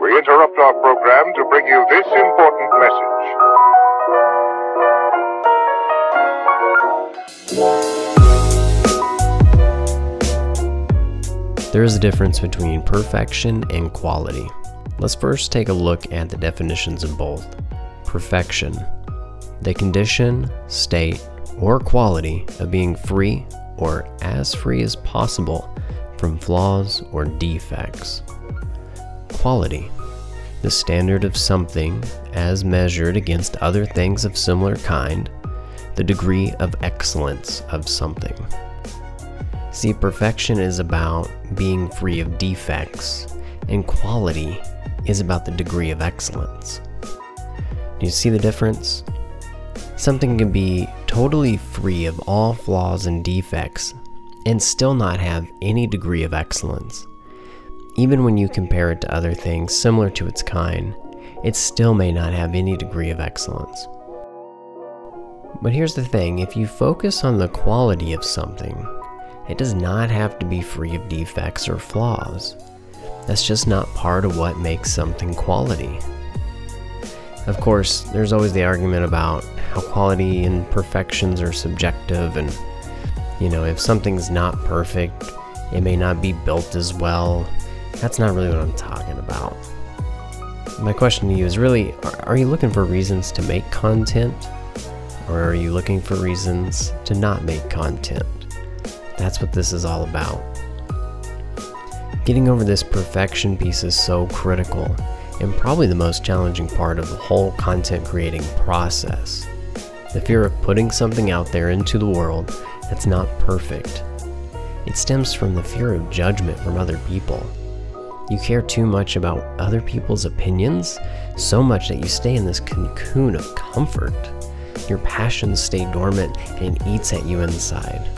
We interrupt our program to bring you this important message. There is a difference between perfection and quality. Let's first take a look at the definitions of both. Perfection, the condition, state, or quality of being free or as free as possible from flaws or defects. Quality, the standard of something as measured against other things of similar kind, the degree of excellence of something. See, perfection is about being free of defects, and quality is about the degree of excellence. Do you see the difference? Something can be totally free of all flaws and defects and still not have any degree of excellence. Even when you compare it to other things similar to its kind, it still may not have any degree of excellence. But here's the thing if you focus on the quality of something, it does not have to be free of defects or flaws. That's just not part of what makes something quality. Of course, there's always the argument about how quality and perfections are subjective, and you know, if something's not perfect, it may not be built as well. That's not really what I'm talking about. My question to you is really are, you looking for reasons to make content? Or are you looking for reasons to not make content? That's what this is all about. Getting over this perfection piece is so critical and probably the most challenging part of the whole content creating process. The fear of putting something out there into the world that's not perfect. It stems from the fear of judgment from other people. You care too much about other people's opinions, so much that you stay in this cocoon of comfort. Your passions stay dormant and it eats at you inside.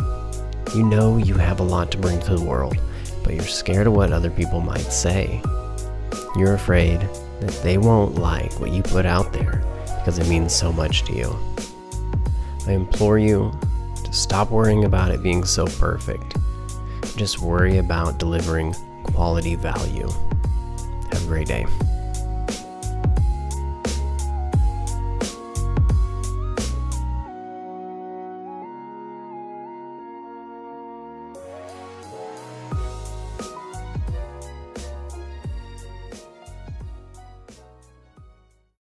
You know you have a lot to bring to the world, but you're scared of what other people might say. You're afraid that they won't like what you put out there because it means so much to you. I implore you to stop worrying about it being so perfect. Just worry about delivering quality value. Have a great day.